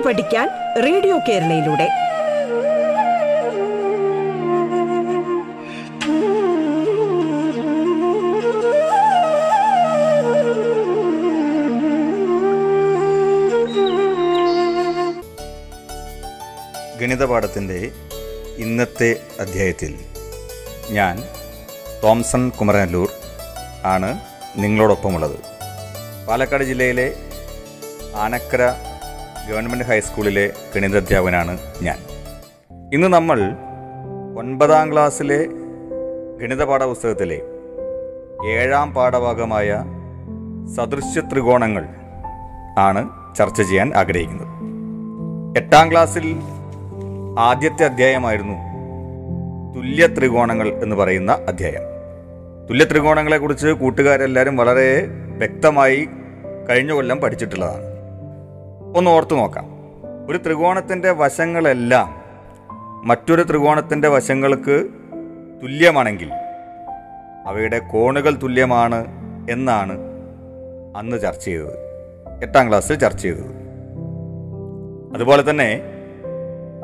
കേട്ടു പഠിക്കാൻ റേഡിയോ കേരളയിലൂടെ. ഗണിത പാഠത്തിന്റെ ഇന്നത്തെ അധ്യായത്തിൽ ഞാൻ തോംസൺ കുമരനല്ലൂർ ആണ് നിങ്ങളോടൊപ്പമുള്ളത്. പാലക്കാട് ജില്ലയിലെ ആനക്കര ഗവൺമെന്റ് ഹൈസ്കൂളിലെ ഗണിത അധ്യാപകനാണ് ഞാൻ. ഇന്ന് നമ്മൾ ഒൻപതാം ക്ലാസ്സിലെ ഗണിത പാഠപുസ്തകത്തിലെ ഏഴാം പാഠഭാഗമായ സദൃശ്യ ത്രികോണങ്ങൾ ആണ് ചർച്ച ചെയ്യാൻ ആഗ്രഹിക്കുന്നത്. എട്ടാം ക്ലാസ്സിൽ ആദ്യത്തെ അധ്യായമായിരുന്നു തുല്യ ത്രികോണങ്ങൾ എന്ന് പറയുന്ന അധ്യായം. തുല്യ ത്രികോണങ്ങളെക്കുറിച്ച് കൂട്ടുകാരെല്ലാവരും വളരെ വ്യക്തമായി കഴിഞ്ഞ കൊല്ലം പഠിച്ചിട്ടുള്ളതാണ്. ഒന്ന് ഓർത്തു നോക്കാം. ഒരു ത്രികോണത്തിന്റെ വശങ്ങളെല്ലാം മറ്റൊരു ത്രികോണത്തിന്റെ വശങ്ങൾക്ക് തുല്യമാണെങ്കിൽ അവയുടെ കോണുകൾ തുല്യമാണ് എന്നാണ് അന്ന് ചർച്ച ചെയ്തത്. എട്ടാം ക്ലാസ്സിൽ ചർച്ച ചെയ്തത്. അതുപോലെ തന്നെ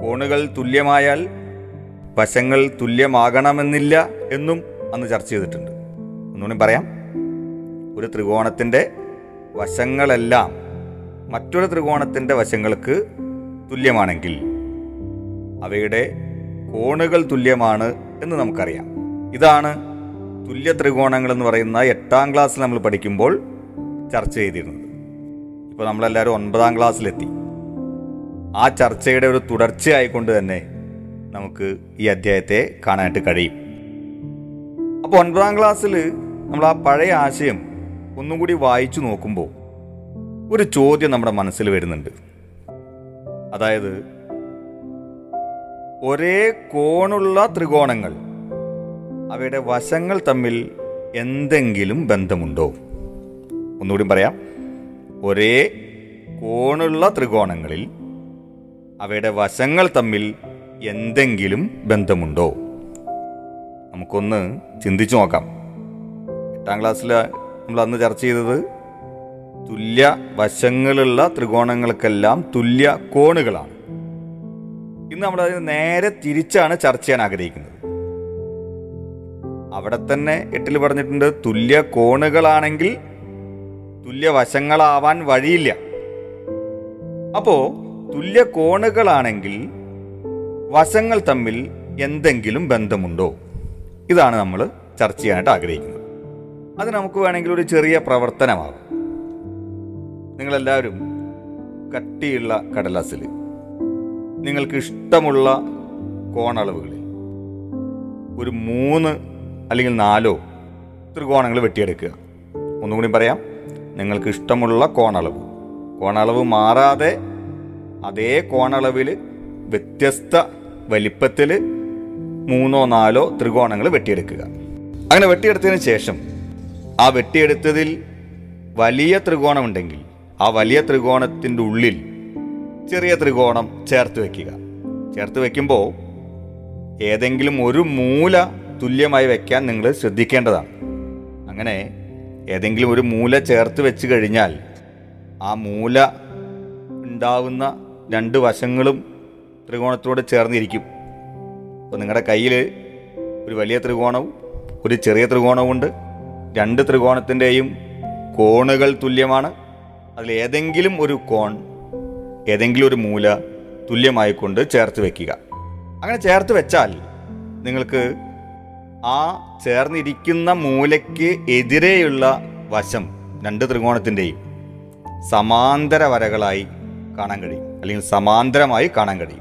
കോണുകൾ തുല്യമായാൽ വശങ്ങൾ തുല്യമാകണമെന്നില്ല എന്നും അന്ന് ചർച്ച ചെയ്തിട്ടുണ്ട്. ഒന്നുകൂടി പറയാം. ഒരു ത്രികോണത്തിന്റെ വശങ്ങളെല്ലാം മറ്റൊരു ത്രികോണത്തിന്റെ വശങ്ങൾക്ക് തുല്യമാണെങ്കിൽ അവയുടെ കോണുകൾ തുല്യമാണ് എന്ന് നമുക്കറിയാം. ഇതാണ് തുല്യ ത്രികോണങ്ങൾ എന്ന് പറയുന്ന എട്ടാം ക്ലാസ്സിൽ നമ്മൾ പഠിക്കുമ്പോൾ ചർച്ച ചെയ്തിരുന്നത്. ഇപ്പോൾ നമ്മളെല്ലാവരും ഒൻപതാം ക്ലാസ്സിലെത്തി. ആ ചർച്ചയുടെ ഒരു തുടർച്ചയായിക്കൊണ്ട് തന്നെ നമുക്ക് ഈ അധ്യായത്തെ കാണാനായിട്ട് കഴിയും. അപ്പോൾ ഒൻപതാം ക്ലാസ്സിൽ നമ്മൾ ആ പഴയ ആശയം ഒന്നും കൂടി വായിച്ചു നോക്കുമ്പോൾ ഒരു ചോദ്യം നമ്മുടെ മനസ്സിൽ വരുന്നുണ്ട്. അതായത് ഒരേ കോണുള്ള ത്രികോണങ്ങൾ അവയുടെ വശങ്ങൾ തമ്മിൽ എന്തെങ്കിലും ബന്ധമുണ്ടോ? ഒന്നുകൂടി പറയാം. ഒരേ കോണുള്ള ത്രികോണങ്ങളിൽ അവയുടെ വശങ്ങൾ തമ്മിൽ എന്തെങ്കിലും ബന്ധമുണ്ടോ? നമുക്കൊന്ന് ചിന്തിച്ചു നോക്കാം. എട്ടാം ക്ലാസ്സിൽ നമ്മൾ അന്ന് ചർച്ച ചെയ്തത്. തുല്യ വശങ്ങളുള്ള ത്രികോണങ്ങൾക്കെല്ലാം തുല്യ കോണുകളാണ്. ഇന്ന് നമ്മൾ അതിന് നേരെ തിരിച്ചാണ് ചർച്ച ചെയ്യാൻ ആഗ്രഹിക്കുന്നത്. അവിടെ തന്നെ എട്ടിൽ പറഞ്ഞിട്ടുണ്ട് തുല്യ കോണുകളാണെങ്കിൽ തുല്യ വശങ്ങളാവാൻ വഴിയില്ല. അപ്പോ തുല്യ കോണുകളാണെങ്കിൽ വശങ്ങൾ തമ്മിൽ എന്തെങ്കിലും ബന്ധമുണ്ടോ? ഇതാണ് നമ്മൾ ചർച്ച ചെയ്യാനായിട്ട് ആഗ്രഹിക്കുന്നത്. അത് നമുക്ക് വേണമെങ്കിൽ ഒരു ചെറിയ പ്രവർത്തനമാകും. നിങ്ങളെല്ലാവരും കട്ടിയുള്ള കടലാസിൽ. നിങ്ങൾക്ക് ഇഷ്ടമുള്ള കോണളവുകളിൽ ഒരു മൂന്ന് അല്ലെങ്കിൽ നാലോ ത്രികോണങ്ങൾ വെട്ടിയെടുക്കുക. ഒന്നുകൂടി പറയാം. നിങ്ങൾക്ക് ഇഷ്ടമുള്ള കോണളവ്. കോണളവ് മാറാതെ അതേ കോണളവിൽ വ്യത്യസ്ത വലിപ്പത്തിൽ മൂന്നോ നാലോ ത്രികോണങ്ങൾ വെട്ടിയെടുക്കുക. അങ്ങനെ വെട്ടിയെടുത്തതിന് ശേഷം ആ വെട്ടിയെടുത്തതിൽ വലിയ ത്രികോണം ഉണ്ടെങ്കിൽ ആ വലിയ ത്രികോണത്തിന്റെ ഉള്ളിൽ ചെറിയ ത്രികോണം ചേർത്ത് വയ്ക്കുക ചേർത്ത് വയ്ക്കുമ്പോൾ ഏതെങ്കിലും ഒരു മൂല തുല്യമായി വയ്ക്കാൻ നിങ്ങൾ ശ്രദ്ധിക്കേണ്ടതാണ്. അങ്ങനെ ഏതെങ്കിലും ഒരു മൂല ചേർത്ത് വെച്ച് കഴിഞ്ഞാൽ ആ മൂല ഉണ്ടാവുന്ന രണ്ട് വശങ്ങളും ത്രികോണത്തോട് ചേർന്നിരിക്കും. അപ്പോൾ നിങ്ങളുടെ കയ്യിൽ ഒരു വലിയ ത്രികോണവും ഒരു ചെറിയ ത്രികോണവും ഉണ്ട് രണ്ട് ത്രികോണത്തിന്റെയും കോണുകൾ തുല്യമാണ്. അതിൽ ഏതെങ്കിലും ഒരു കോൺ ഏതെങ്കിലും ഒരു മൂല തുല്യമായി കൊണ്ട് ചേർത്ത് വെക്കുക. അങ്ങനെ ചേർത്ത് വെച്ചാൽ നിങ്ങൾക്ക് ആ ചേർന്നിരിക്കുന്ന മൂലയ്ക്ക് എതിരെയുള്ള വശം രണ്ട് ത്രികോണത്തിന്റെയും സമാന്തര വരകളായി കാണാൻ കഴിയും. അല്ലെങ്കിൽ സമാന്തരമായി കാണാൻ കഴിയും.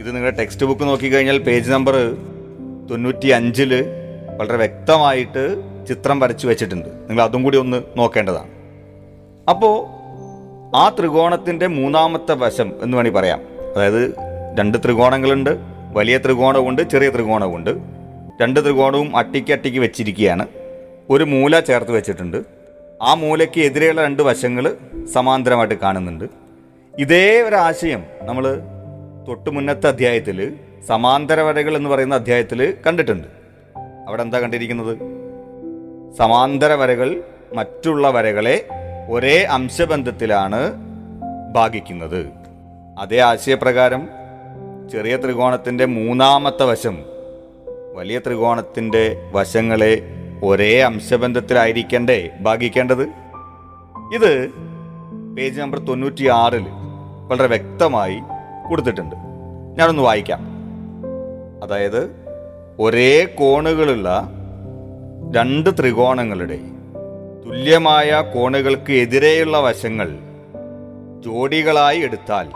ഇത് നിങ്ങളുടെ ടെക്സ്റ്റ് ബുക്ക് നോക്കിക്കഴിഞ്ഞാൽ പേജ് നമ്പർ തൊണ്ണൂറ്റി അഞ്ചിൽ വളരെ വ്യക്തമായിട്ട് ചിത്രം വരച്ചു വെച്ചിട്ടുണ്ട്. നിങ്ങൾ അതും കൂടി ഒന്ന് നോക്കേണ്ടതാണ്. അപ്പോൾ ആ ത്രികോണത്തിന്റെ മൂന്നാമത്തെ വശം എന്ന് വേണമെങ്കിൽ പറയാം. അതായത് രണ്ട് ത്രികോണങ്ങളുണ്ട് വലിയ ത്രികോണമുണ്ട് ചെറിയ ത്രികോണമുണ്ട് രണ്ട് ത്രികോണവും അട്ടിക്ക് അട്ടിക്ക് വെച്ചിരിക്കുകയാണ്. ഒരു മൂല ചേർത്ത് വെച്ചിട്ടുണ്ട്. ആ മൂലയ്ക്ക് എതിരെയുള്ള രണ്ട് വശങ്ങൾ സമാന്തരമായിട്ട് കാണുന്നുണ്ട്. ഇതേ ഒരു ആശയം നമ്മൾ തൊട്ട് മുന്നത്തെ അധ്യായത്തിൽ സമാന്തര വരകൾ എന്ന് പറയുന്ന അധ്യായത്തിൽ കണ്ടിട്ടുണ്ട്. അവിടെ എന്താ കണ്ടിരിക്കുന്നത്? സമാന്തര വരകൾ മറ്റുള്ള വരകളെ ഒരേ അംശബന്ധത്തിലാണ് ഭാഗിക്കുന്നത്. അതേ ആശയപ്രകാരം ചെറിയ ത്രികോണത്തിന്റെ മൂന്നാമത്തെ വശം വലിയ ത്രികോണത്തിന്റെ വശങ്ങളെ ഒരേ അംശബന്ധത്തിലായിരിക്കണ്ടേ ഭാഗിക്കേണ്ടത്? ഇത് പേജ് നമ്പർ തൊണ്ണൂറ്റി ആറിൽ വളരെ വ്യക്തമായി കൊടുത്തിട്ടുണ്ട്. ഞാനൊന്ന് വായിക്കാം. അതായത് ഒരേ കോണുകളുള്ള രണ്ട് ത്രികോണങ്ങളുടെ തുല്യമായ കോണുകൾക്ക് എതിരെയുള്ള വശങ്ങൾ ജോഡികളായി എടുത്താൽ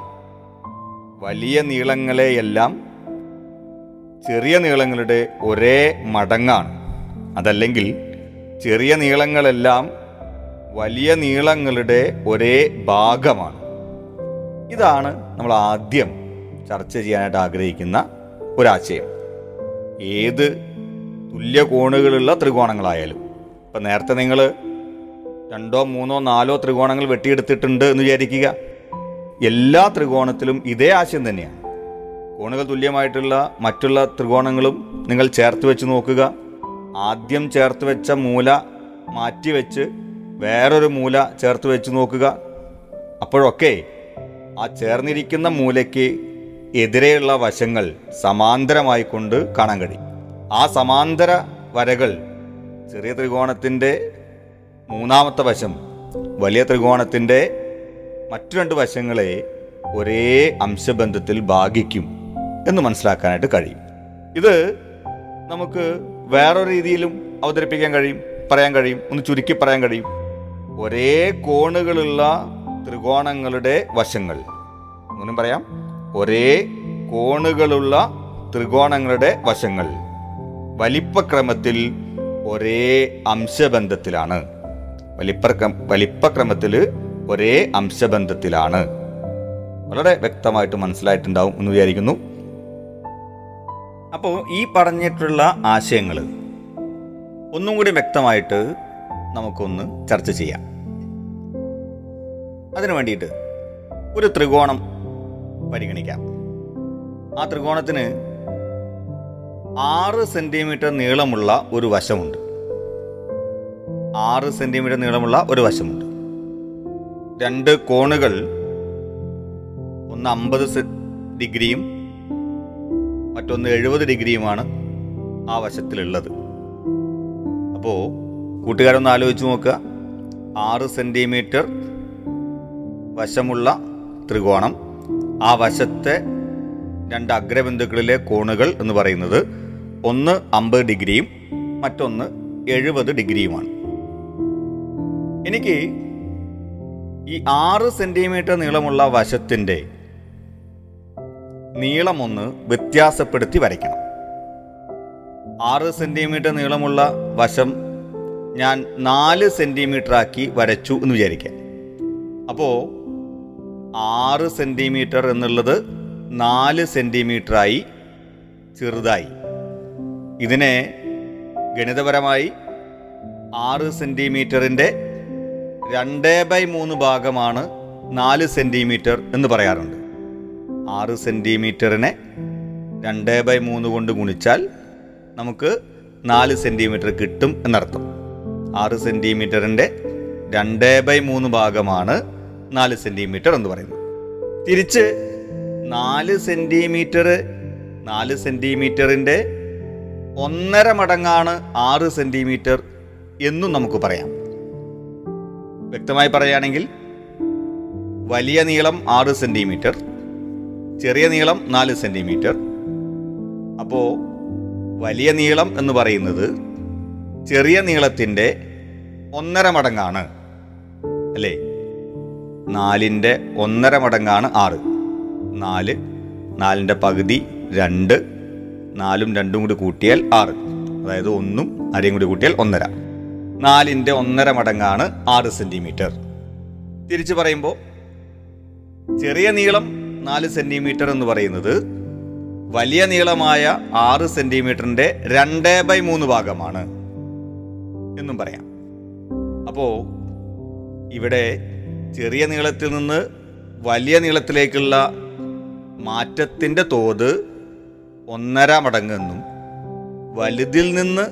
വലിയ നീളങ്ങളെയെല്ലാം ചെറിയ നീളങ്ങളുടെ ഒരേ മടങ്ങാണ്. അതല്ലെങ്കിൽ ചെറിയ നീളങ്ങളെല്ലാം വലിയ നീളങ്ങളുടെ ഒരേ ഭാഗമാണ്. ഇതാണ് നമ്മൾ ആദ്യം ചർച്ച ചെയ്യാനായിട്ട് ആഗ്രഹിക്കുന്ന ഒരാശയം. ഏത് തുല്യ കോണുകളുള്ള ത്രികോണങ്ങളായാലും. ഇപ്പം നേരത്തെ നിങ്ങൾ രണ്ടോ മൂന്നോ നാലോ ത്രികോണങ്ങൾ വെട്ടിയെടുത്തിട്ടുണ്ട് എന്ന് വിചാരിക്കുക. എല്ലാ ത്രികോണത്തിലും ഇതേ ആശയം തന്നെയാണ്. കോണുകൾ തുല്യമായിട്ടുള്ള മറ്റുള്ള ത്രികോണങ്ങളും നിങ്ങൾ ചേർത്ത് വെച്ച് നോക്കുക. ആദ്യം ചേർത്ത് വെച്ച മൂല മാറ്റി വെച്ച് വേറൊരു മൂല ചേർത്ത് വെച്ച് നോക്കുക. അപ്പോഴൊക്കെ ആ ചേർന്നിരിക്കുന്ന മൂലയ്ക്ക് എതിരെയുള്ള വശങ്ങൾ സമാന്തരമായി കൊണ്ട് കാണാൻ കഴിയും. ആ സമാന്തര വരകൾ ചെറിയ ത്രികോണത്തിന്റെ മൂന്നാമത്തെ വശം വലിയ ത്രികോണത്തിന്റെ മറ്റു രണ്ട് വശങ്ങളെ ഒരേ അംശബന്ധത്തിൽ ഭാഗിക്കും എന്ന് മനസ്സിലാക്കാനായിട്ട് കഴിയും. ഇത് നമുക്ക് വേറൊരു രീതിയിലും അവതരിപ്പിക്കാൻ കഴിയും പറയാൻ കഴിയും ഒന്ന് ചുരുക്കി പറയാൻ കഴിയും. ഒരേ കോണുകളുള്ള ത്രികോണങ്ങളുടെ വശങ്ങൾ ഒന്നും പറയാം ഒരേ കോണുകളുള്ള ത്രികോണങ്ങളുടെ വശങ്ങൾ വലിപ്പക്രമത്തിൽ ഒരേ അംശബന്ധത്തിലാണ്. വലിപ്പക്രം വലിപ്പക്രമത്തിൽ ഒരേ അംശബന്ധത്തിലാണ്. വളരെ വ്യക്തമായിട്ട് മനസ്സിലായിട്ടുണ്ടാവും എന്ന് വിചാരിക്കുന്നു. അപ്പോൾ ഈ പറഞ്ഞിട്ടുള്ള ആശയങ്ങൾ ഒന്നും കൂടി വ്യക്തമായിട്ട് നമുക്കൊന്ന് ചർച്ച ചെയ്യാം. അതിനു വേണ്ടിയിട്ട് ഒരു ത്രികോണം പരിഗണിക്കാം. ആ ത്രികോണത്തിന് ആറ് സെന്റിമീറ്റർ നീളമുള്ള ഒരു വശമുണ്ട്. ആറ് സെന്റിമീറ്റർ നീളമുള്ള ഒരു വശമുണ്ട്. രണ്ട് കോണുകൾ ഒന്ന് അമ്പത് ഡിഗ്രിയും മറ്റൊന്ന് എഴുപത് ഡിഗ്രിയുമാണ് ആ വശത്തിലുള്ളത്. അപ്പോൾ കൂട്ടുകാരൊന്ന് ആലോചിച്ച് നോക്കുക. ആറ് സെന്റിമീറ്റർ വശമുള്ള ത്രികോണം. ആ വശത്തെ രണ്ട് അഗ്രബിന്ദുക്കളിലെ കോണുകൾ എന്ന് പറയുന്നത് ഒന്ന് അമ്പത് ഡിഗ്രിയും മറ്റൊന്ന് എഴുപത് ഡിഗ്രിയുമാണ്. എനിക്ക് ഈ ആറ് സെന്റിമീറ്റർ നീളമുള്ള വശത്തിന്റെ നീളമൊന്ന് വ്യത്യാസപ്പെടുത്തി വരയ്ക്കണം. ആറ് സെന്റിമീറ്റർ നീളമുള്ള വശം ഞാൻ നാല് സെന്റിമീറ്റർ ആക്കി വരച്ചു എന്ന് വിചാരിക്കാം. അപ്പോൾ ആറ് സെന്റിമീറ്റർ എന്നുള്ളത് നാല് സെന്റിമീറ്ററായി ചെറുതായി. ഇതിനെ ഗണിതപരമായി ആറ് സെന്റിമീറ്ററിന്റെ രണ്ട് ബൈ മൂന്ന് ഭാഗമാണ് നാല് സെന്റിമീറ്റർ എന്ന് പറയാറുണ്ട്. ആറ് സെന്റിമീറ്ററിനെ രണ്ട് ബൈ മൂന്ന് കൊണ്ട് ഗുണിച്ചാൽ നമുക്ക് നാല് സെന്റിമീറ്റർ കിട്ടും എന്നർത്ഥം. ആറ് സെന്റിമീറ്ററിന്റെ രണ്ട് ബൈ മൂന്ന് ഭാഗമാണ് നാല് സെന്റിമീറ്റർ എന്ന് പറയുന്നത്. തിരിച്ച് നാല് സെന്റിമീറ്റർ നാല് സെന്റിമീറ്ററിന്റെ ഒന്നര മടങ്ങാണ് ആറ് സെന്റിമീറ്റർ എന്നും നമുക്ക് പറയാം. വ്യക്തമായി പറയുകയാണെങ്കിൽ വലിയ നീളം ആറ് സെന്റിമീറ്റർ ചെറിയ നീളം നാല് സെന്റിമീറ്റർ അപ്പോൾ വലിയ നീളം എന്ന് പറയുന്നത് ചെറിയ നീളത്തിന്റെ ഒന്നര മടങ്ങാണ്. അല്ലേ? നാലിന്റെ ഒന്നര മടങ്ങാണ് ആറ്. നാല് നാലിന്റെ പകുതി രണ്ട് നാലും രണ്ടും കൂടി കൂട്ടിയാൽ ആറ്. അതായത് ഒന്നും അരയും കൂടി കൂട്ടിയാൽ ഒന്നര. നാലിന്റെ ഒന്നര മടങ്ങാണ് ആറ് സെന്റിമീറ്റർ തിരിച്ചു പറയുമ്പോൾ ചെറിയ നീളം നാല് സെന്റിമീറ്റർ എന്ന് പറയുന്നത് വലിയ നീളമായ ആറ് സെന്റിമീറ്ററിന്റെ രണ്ട് ബൈ മൂന്ന് ഭാഗമാണ് എന്നും പറയാം. അപ്പോൾ ഇവിടെ ചെറിയ നീളത്തിൽ നിന്ന് വലിയ നീളത്തിലേക്കുള്ള മാറ്റത്തിന്റെ തോത് ഒന്നര മടങ്ങെന്നും വലുതിൽ നിന്ന്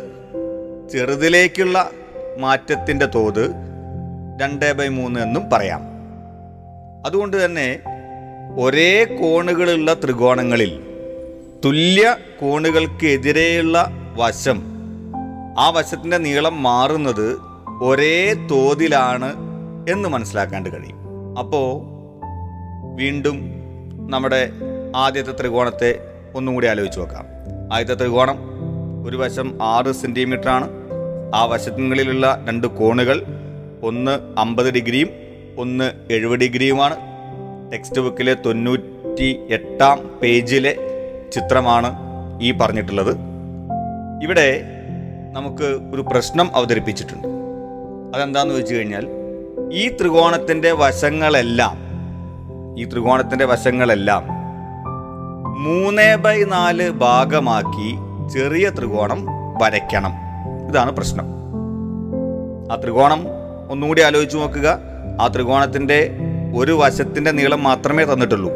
ചെറുതിലേക്കുള്ള മാറ്റത്തിന്റെ തോത് രണ്ട് ബൈ മൂന്ന് എന്നും പറയാം. അതുകൊണ്ട് തന്നെ ഒരേ കോണുകളുള്ള ത്രികോണങ്ങളിൽ തുല്യ കോണുകൾക്കെതിരെയുള്ള വശം ആ വശത്തിന്റെ നീളം മാറുന്നത് ഒരേ തോതിലാണ് എന്ന് മനസ്സിലാക്കാണ്ട് കഴിയും. അപ്പോൾ വീണ്ടും നമ്മുടെ ആദ്യത്തെ ത്രികോണത്തെ ഒന്നും കൂടി ആലോചിച്ച് നോക്കാം. ആദ്യത്തെ ത്രികോണം ഒരു വശം ആറ് സെന്റിമീറ്റർ ആണ് ആ വശങ്ങളിലുള്ള രണ്ട് കോണുകൾ ഒന്ന് അമ്പത് ഡിഗ്രിയും ഒന്ന് എഴുപത് ഡിഗ്രിയുമാണ്. ടെക്സ്റ്റ് ബുക്കിലെ തൊണ്ണൂറ്റി എട്ടാം പേജിലെ ചിത്രമാണ് ഈ പറഞ്ഞിട്ടുള്ളത്. ഇവിടെ നമുക്ക് ഒരു പ്രശ്നം അവതരിപ്പിച്ചിട്ടുണ്ട്. അതെന്താന്ന് വെച്ച് കഴിഞ്ഞാൽ ഈ ത്രികോണത്തിന്റെ വശങ്ങളെല്ലാം ഈ ത്രികോണത്തിന്റെ വശങ്ങളെല്ലാം മൂന്ന് ബൈ നാല് ഭാഗമാക്കി ചെറിയ ത്രികോണം വരയ്ക്കണം. ഇതാണ് പ്രശ്നം. ആ ത്രികോണം ഒന്നുകൂടി ആലോചിച്ച് നോക്കുക. ആ ത്രികോണത്തിന്റെ ഒരു വശത്തിന്റെ നീളം മാത്രമേ തന്നിട്ടുള്ളൂ.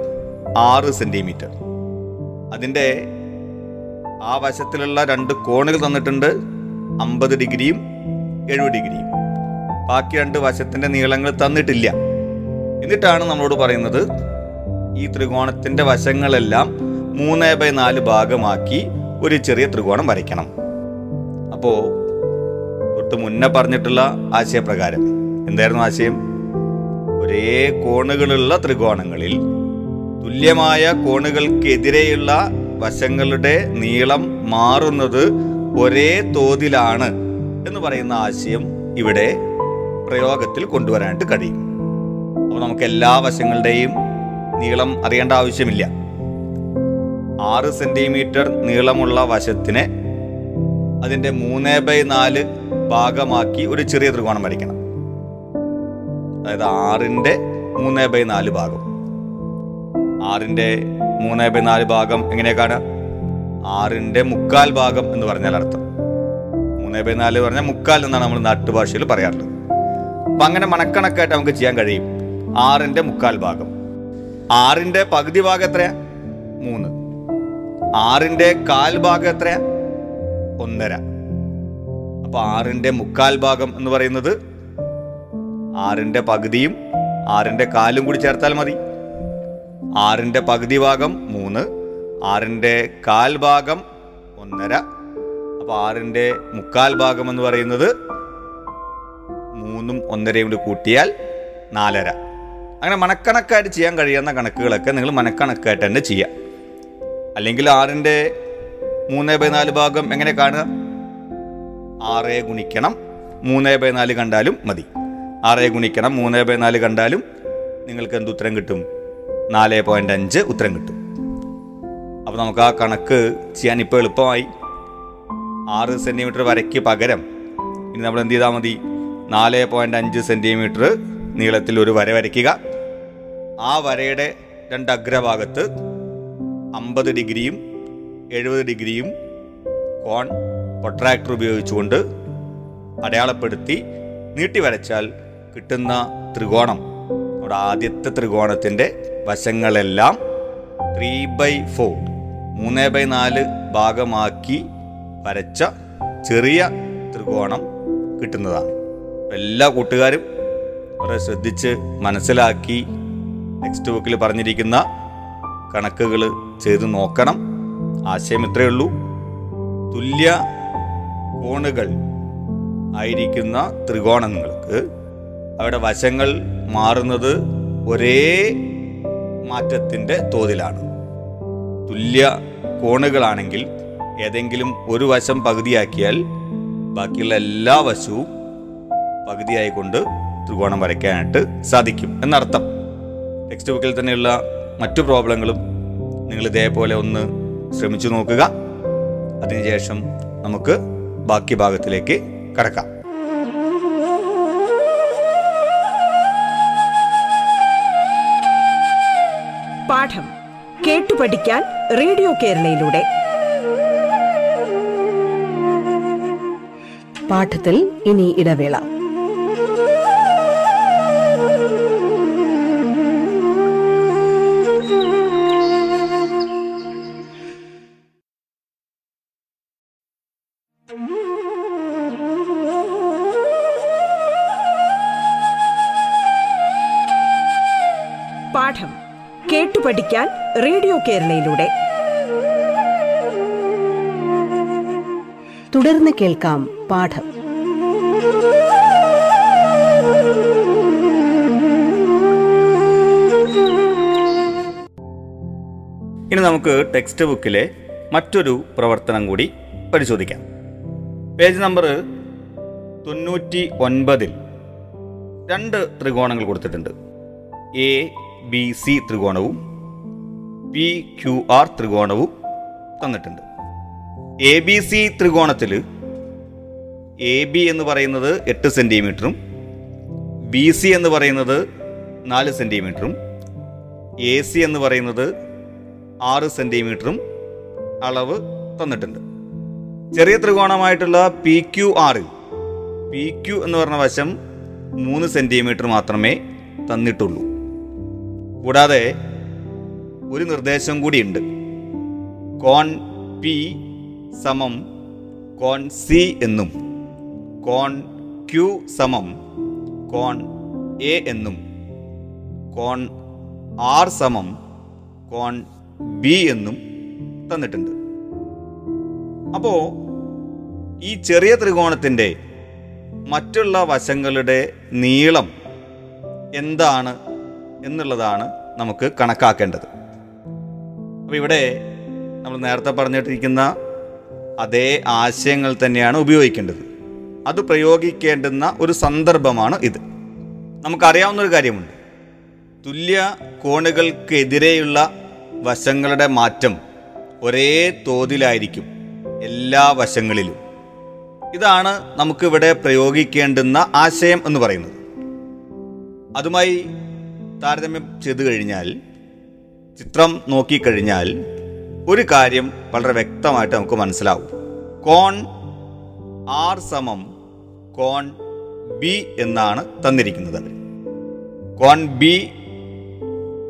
ആറ് സെന്റിമീറ്റർ അതിന്റെ ആ വശത്തിലുള്ള രണ്ട് കോണുകൾ തന്നിട്ടുണ്ട്. അമ്പത് ഡിഗ്രിയും എഴുപത് ഡിഗ്രിയും. ബാക്കി രണ്ട് വശത്തിന്റെ നീളങ്ങൾ തന്നിട്ടില്ല. എന്നിട്ടാണ് നമ്മളോട് പറയുന്നത് ഈ ത്രികോണത്തിന്റെ വശങ്ങളെല്ലാം മൂന്ന് ബൈ നാല് ഭാഗമാക്കി ഒരു ചെറിയ ത്രികോണം വരയ്ക്കണം. അപ്പോൾ തൊട്ട് മുന്നേ പറഞ്ഞിട്ടുള്ള ആശയപ്രകാരം. എന്തായിരുന്നു ആശയം? ഒരേ കോണുകളുള്ള ത്രികോണങ്ങളിൽ തുല്യമായ കോണുകൾക്കെതിരെയുള്ള വശങ്ങളുടെ നീളം മാറുന്നത് ഒരേ തോതിലാണ് എന്ന് പറയുന്ന ആശയം ഇവിടെ പ്രയോഗത്തിൽ കൊണ്ടുവരാനായിട്ട് കഴിയും. അപ്പോൾ നമുക്ക് എല്ലാ വശങ്ങളുടെയും നീളം അറിയേണ്ട ആവശ്യമില്ല. ആറ് സെന്റിമീറ്റർ നീളമുള്ള വശത്തിന് അതിന്റെ മൂന്ന് ബൈ നാല് ഭാഗമാക്കി ഒരു ചെറിയ ത്രികോണം വരയ്ക്കണം. അതായത് ആറിന്റെ മൂന്ന് ബൈ നാല് ഭാഗം. ആറിന്റെ മൂന്ന് ബൈ നാല് ഭാഗം എങ്ങനെയാ കാണുക ആറിന്റെ മുക്കാൽ ഭാഗം എന്ന് പറഞ്ഞാൽ അർത്ഥം. മൂന്ന് ബൈ നാല് പറഞ്ഞാൽ മുക്കാൽ എന്നാണ് നമ്മൾ നാട്ടുഭാഷയിൽ പറയാറുള്ളത്. അപ്പം അങ്ങനെ മണക്കണക്കായിട്ട് നമുക്ക് ചെയ്യാൻ കഴിയും. ആറിന്റെ മുക്കാൽ ഭാഗം. ആറിന്റെ പകുതി ഭാഗം എത്രയാ? മൂന്ന്. ആറിന്റെ കാൽ ഭാഗം എത്രയാ? ഒന്നര. അപ്പൊ ആറിന്റെ മുക്കാൽ ഭാഗം എന്ന് പറയുന്നത് ആറിന്റെ പകുതിയും ആറിന്റെ കാലും കൂടി ചേർത്താൽ മതി. ആറിന്റെ പകുതി ഭാഗം മൂന്ന് ആറിന്റെ കാൽ ഭാഗം ഒന്നര. അപ്പോൾ ആറിന്റെ മുക്കാൽ ഭാഗം എന്ന് പറയുന്നത് മൂന്നും ഒന്നരയും കൂടി കൂട്ടിയാൽ നാലര. അങ്ങനെ മണക്കണക്കായിട്ട് ചെയ്യാൻ കഴിയുന്ന കണക്കുകളൊക്കെ നിങ്ങൾ മനക്കണക്കായിട്ട് തന്നെ ചെയ്യാം. അല്ലെങ്കിൽ ആറിന്റെ മൂന്ന് ബൈ നാല് ഭാഗം എങ്ങനെ കാണുക? ആറ് ഗുണിക്കണം മൂന്ന് ബൈ നാല് കണ്ടാലും മതി. ആറ് ഗുണിക്കണം മൂന്ന് ബൈ നാല് കണ്ടാലും നിങ്ങൾക്ക് എന്ത് ഉത്തരം കിട്ടും? നാല് പോയിന്റ് അഞ്ച് ഉത്തരം കിട്ടും. അപ്പോൾ നമുക്ക് ആ കണക്ക് ചെയ്യാൻ ഇപ്പോൾ എളുപ്പമായി. ആറ് സെന്റിമീറ്റർ വരയ്ക്ക് പകരം ഇനി നമ്മൾ എന്ത് ചെയ്താൽ മതി? നാല് പോയിന്റ് അഞ്ച് സെന്റിമീറ്റർ നീളത്തിൽ ഒരു വര വരയ്ക്കുക. ആ വരയുടെ രണ്ട് അഗ്രഭാഗത്ത് അമ്പത് ഡിഗ്രിയും എഴുപത് ഡിഗ്രിയും കോൺ പ്രൊട്രാക്ടർ ഉപയോഗിച്ചുകൊണ്ട് അടയാളപ്പെടുത്തി നീട്ടി വരച്ചാൽ കിട്ടുന്ന ത്രികോണം. നമ്മുടെ ആദ്യത്തെ ത്രികോണത്തിന്റെ വശങ്ങളെല്ലാം ത്രീ ബൈ ഫോർ മൂന്ന് ബൈ നാല് ഭാഗമാക്കി വരച്ച ചെറിയ ത്രികോണം കിട്ടുന്നതാണ്. എല്ലാ കൂട്ടുകാരും വളരെ ശ്രദ്ധിച്ച് മനസ്സിലാക്കി നെക്സ്റ്റ് ബുക്കിൽ പറഞ്ഞിരിക്കുന്ന കണക്കുകൾ ചെയ്ത് നോക്കണം. ആശയം ഇത്രയേ ഉള്ളൂ. തുല്യ കോണുകൾ ആയിരിക്കുന്ന ത്രികോണങ്ങൾക്ക് അവയുടെ വശങ്ങൾ മാറുന്നത് ഒരേ മാറ്റത്തിന്റെ തോതിലാണ്. തുല്യ കോണുകളാണെങ്കിൽ ഏതെങ്കിലും ഒരു വശം പകുതിയാക്കിയാൽ ബാക്കിയുള്ള എല്ലാ വശവും പകുതിയായിക്കൊണ്ട് ത്രികോണം വരയ്ക്കാനായിട്ട് സാധിക്കും എന്നർത്ഥം. ടെക്സ്റ്റ് ബുക്കിൽ തന്നെയുള്ള മറ്റു പ്രോബ്ലങ്ങളും നിങ്ങൾ ഇതേപോലെ ഒന്ന് ശ്രമിച്ചു നോക്കുക. അതിനുശേഷം നമുക്ക് ബാക്കി ഭാഗത്തിലേക്ക് കടക്കാം. പാഠം കേട്ടു പഠിക്കാൻ റേഡിയോ കേരളയിലൂടെ. പാഠത്തിൽ ഇനി ഇടവേള. പഠിക്കാൻ റേഡിയോ കേരളയിലൂടെ. തുടർന്ന് കേൾക്കാം പാഠം. ഇനി നമുക്ക് ടെക്സ്റ്റ് ബുക്കിലെ മറ്റൊരു പ്രവർത്തനം കൂടി പരിശോധിക്കാം. പേജ് നമ്പർ തൊണ്ണൂറ്റി ഒൻപതിൽ രണ്ട് ത്രികോണങ്ങൾ കൊടുത്തിട്ടുണ്ട്. എ ബി സി ത്രികോണവും പി ക്യു ആർ ത്രികോണവും തന്നിട്ടുണ്ട്. എ ബി സി ത്രികോണത്തിൽ എ ബി എന്ന് പറയുന്നത് എട്ട് സെന്റിമീറ്ററും ബി സി എന്ന് പറയുന്നത് നാല് സെന്റിമീറ്ററും എ സി എന്ന് പറയുന്നത് ആറ് സെന്റിമീറ്ററും അളവ് തന്നിട്ടുണ്ട്. ചെറിയ ത്രികോണമായിട്ടുള്ള പി ക്യു ആറ് പി ക്യു എന്ന് പറഞ്ഞ വശം മൂന്ന് സെന്റിമീറ്റർ മാത്രമേ തന്നിട്ടുള്ളൂ. കൂടാതെ ഒരു നിർദ്ദേശം കൂടിയുണ്ട്. കോൺ പി സമം കോൺ സി എന്നും കോൺ ക്യു സമം കോൺ എ എന്നും കോൺ ആർ സമം കോൺ ബി എന്നും തന്നിട്ടുണ്ട്. അപ്പോൾ ഈ ചെറിയ ത്രികോണത്തിന്റെ മറ്റുള്ള വശങ്ങളുടെ നീളം എന്താണ് എന്നുള്ളതാണ് നമുക്ക് കണക്കാക്കേണ്ടത്. അപ്പോൾ ഇവിടെ നമ്മൾ നേരത്തെ പറഞ്ഞിട്ടിരിക്കുന്ന അതേ ആശയങ്ങൾ തന്നെയാണ് ഉപയോഗിക്കേണ്ടത്. അത് പ്രയോഗിക്കേണ്ടുന്ന ഒരു സന്ദർഭമാണ് ഇത്. നമുക്കറിയാവുന്ന ഒരു കാര്യമുണ്ട്. തുല്യ കോണുകൾക്കെതിരെയുള്ള വശങ്ങളുടെ മാറ്റം ഒരേ തോതിലായിരിക്കും എല്ലാ വശങ്ങളിലും. ഇതാണ് നമുക്കിവിടെ പ്രയോഗിക്കേണ്ടുന്ന ആശയം എന്ന് പറയുന്നത്. അതുമായി താരതമ്യം ചെയ്തു കഴിഞ്ഞാൽ ചിത്രം നോക്കിക്കഴിഞ്ഞാൽ ഒരു കാര്യം വളരെ വ്യക്തമായിട്ട് നമുക്ക് മനസ്സിലാവും. കോൺ ആർ സമം കോൺ ബി എന്നാണ് തന്നിരിക്കുന്നത്. കോൺ ബി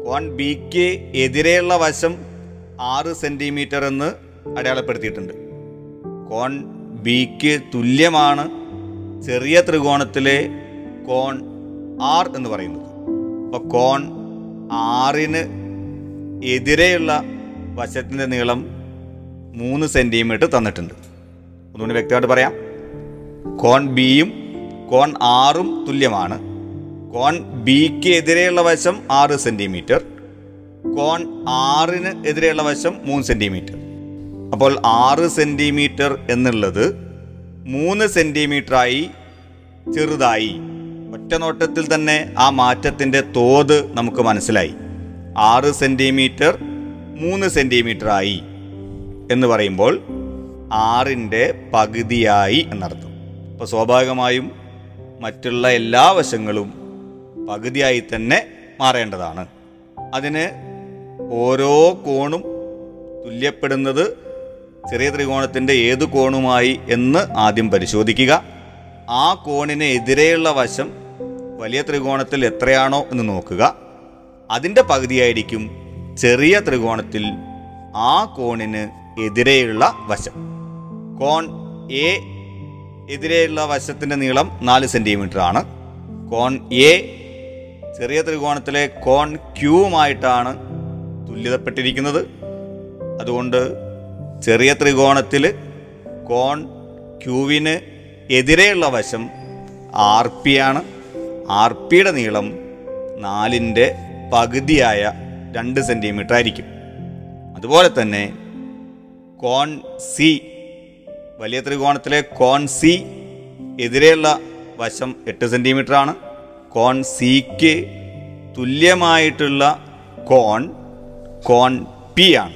കോൺ ബിക്ക് എതിരെയുള്ള വശം ആറ് സെന്റിമീറ്റർ എന്ന് അടയാളപ്പെടുത്തിയിട്ടുണ്ട്. കോൺ ബിക്ക് തുല്യമാണ് ചെറിയ ത്രികോണത്തിലെ കോൺ ആർ എന്ന് പറയുന്നത്. അപ്പോൾ കോൺ ആറിന് എതിരെയുള്ള വശത്തിന്റെ നീളം മൂന്ന് സെന്റിമീറ്റർ തന്നിട്ടുണ്ട്. ഒന്നുകൂടി വ്യക്തമായിട്ട് പറയാം. കോൺ ബിയും കോൺ ആറും തുല്യമാണ്. കോൺ ബിക്ക് എതിരെയുള്ള വശം ആറ് സെന്റിമീറ്റർ കോൺ ആറിന് എതിരെയുള്ള വശം മൂന്ന് സെന്റിമീറ്റർ അപ്പോൾ ആറ് സെന്റിമീറ്റർ എന്നുള്ളത് മൂന്ന് സെന്റിമീറ്ററായി ചെറുതായി. ഒറ്റ നോട്ടത്തിൽ തന്നെ ആ മാറ്റത്തിന്റെ തോത് നമുക്ക് മനസ്സിലായി. ആറ് സെന്റിമീറ്റർ മൂന്ന് സെന്റിമീറ്ററായി എന്ന് പറയുമ്പോൾ ആറിന്റെ പകുതിയായി എന്നർത്ഥം. അപ്പോൾ സ്വാഭാവികമായും മറ്റുള്ള എല്ലാ വശങ്ങളും പകുതിയായി തന്നെ മാറേണ്ടതാണ്. അതിന് ഓരോ കോണും തുല്യപ്പെടുന്നത് ചെറിയ ത്രികോണത്തിന്റെ ഏത് കോണുമായി എന്ന് ആദ്യം പരിശോധിക്കുക. ആ കോണിന് എതിരെയുള്ള വശം വലിയ ത്രികോണത്തിൽ എത്രയാണോ എന്ന് നോക്കുക. അതിന്റെ പകുതിയായിരിക്കും ചെറിയ ത്രികോണത്തിൽ ആ കോണിന് എതിരെയുള്ള വശം. കോൺ എ എതിരെയുള്ള വശത്തിന്റെ നീളം നാല് സെന്റിമീറ്റർ ആണ് കോൺ എ ചെറിയ ത്രികോണത്തിലെ കോൺ ക്യൂവുമായിട്ടാണ് തുല്യതപ്പെട്ടിരിക്കുന്നത്. അതുകൊണ്ട് ചെറിയ ത്രികോണത്തിൽ കോൺ ക്യൂവിന് എതിരെയുള്ള വശം ആർ പി ആണ്. ആർ പിയുടെ നീളം നാലിന്റെ പകുതിയായ രണ്ട് സെന്റിമീറ്റർ ആയിരിക്കും. അതുപോലെ തന്നെ കോൺ സി വലിയ ത്രികോണത്തിലെ കോൺ സി എതിരെയുള്ള വശം എട്ട് സെന്റിമീറ്റർ ആണ്. കോൺ സിക്ക് തുല്യമായിട്ടുള്ള കോൺ കോൺ പി ആണ്.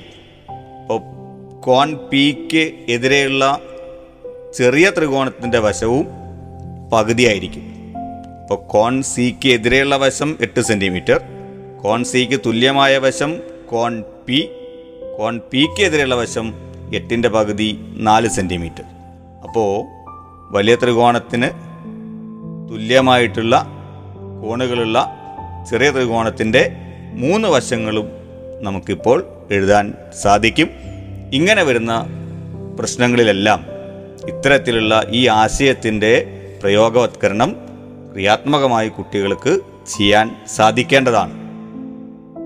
അപ്പോൾ കോൺ പിക്ക് എതിരെയുള്ള ചെറിയ ത്രികോണത്തിന്റെ വശവും പകുതിയായിരിക്കും. അപ്പോൾ കോൺ സിക്ക് എതിരെയുള്ള വശം എട്ട് സെന്റിമീറ്റർ കോൺ സിക്ക് തുല്യമായ വശം കോൺ പി കോൺ പിക്ക് എതിരെയുള്ള വശം എട്ടിന്റെ പകുതി നാല് സെന്റിമീറ്റർ അപ്പോൾ വലിയ ത്രികോണത്തിന് തുല്യമായിട്ടുള്ള കോണുകളുള്ള ചെറിയ ത്രികോണത്തിന്റെ മൂന്ന് വശങ്ങളും നമുക്കിപ്പോൾ എഴുതാൻ സാധിക്കും. ഇങ്ങനെ വരുന്ന പ്രശ്നങ്ങളിലെല്ലാം ഇത്തരത്തിലുള്ള ഈ ആശയത്തിന്റെ പ്രയോഗവത്കരണം ക്രിയാത്മകമായി കുട്ടികൾക്ക് ചെയ്യാൻ സാധിക്കേണ്ടതാണ്.